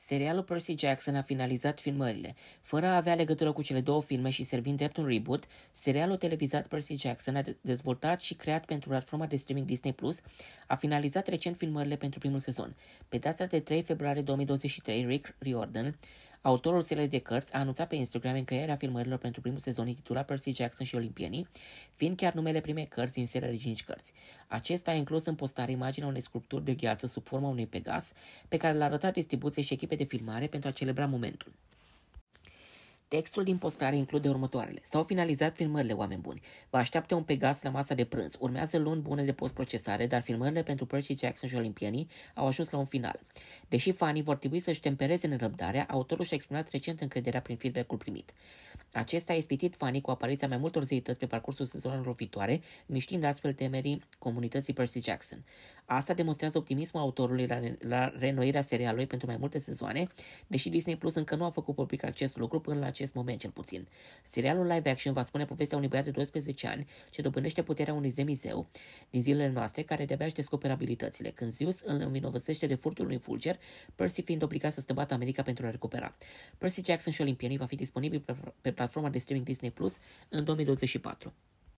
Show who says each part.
Speaker 1: Serialul Percy Jackson a finalizat filmările. Fără a avea legătură cu cele două filme și servind drept un reboot, serialul televizat Percy Jackson a dezvoltat și creat pentru platforma de streaming Disney Plus, a finalizat recent filmările pentru primul sezon. Pe data de 3 februarie 2023, Rick Riordan Autorul seriei de cărți a anunțat pe Instagram încheierea filmărilor pentru primul sezon intitulat Percy Jackson și Olimpienii, fiind chiar numele primei cărți din seria de 5 cărți. Acesta a inclus în postare imaginea unei sculpturi de gheață sub forma unui pegas, pe care l-a arătat distribuției și echipe de filmare pentru a celebra momentul. Textul din postare include următoarele. S-au finalizat filmările, oameni buni. Vă așteaptă un Pegas la masa de prânz. Urmează luni bune de postprocesare, dar filmările pentru Percy Jackson și Olimpienii au ajuns la un final. Deși fanii vor trebui să-și tempereze nerăbdarea, autorul și-a exprimat recent încrederea prin feedback-ul primit. Acesta a ispitit fanii cu apariția mai multor zeități pe parcursul sezonelor viitoare, miștind astfel temerii comunității Percy Jackson. Asta demonstrează optimismul autorului la, la reînnoirea serialului pentru mai multe sezoane, deși Disney Plus încă nu a făcut public acest lucru până la acest moment cel puțin. Serialul live action va spune povestea unui băiat de 12 ani ce dobândește puterea unui zemizeu din zilele noastre care de-abia își descoperă abilitățile. Când Zeus îl învinovățește de furtul unui fulger, Percy fiind obligat să stăbată America pentru a recupera. Percy Jackson și Olimpienii va fi disponibil pe, pe platforma de streaming Disney Plus în 2024.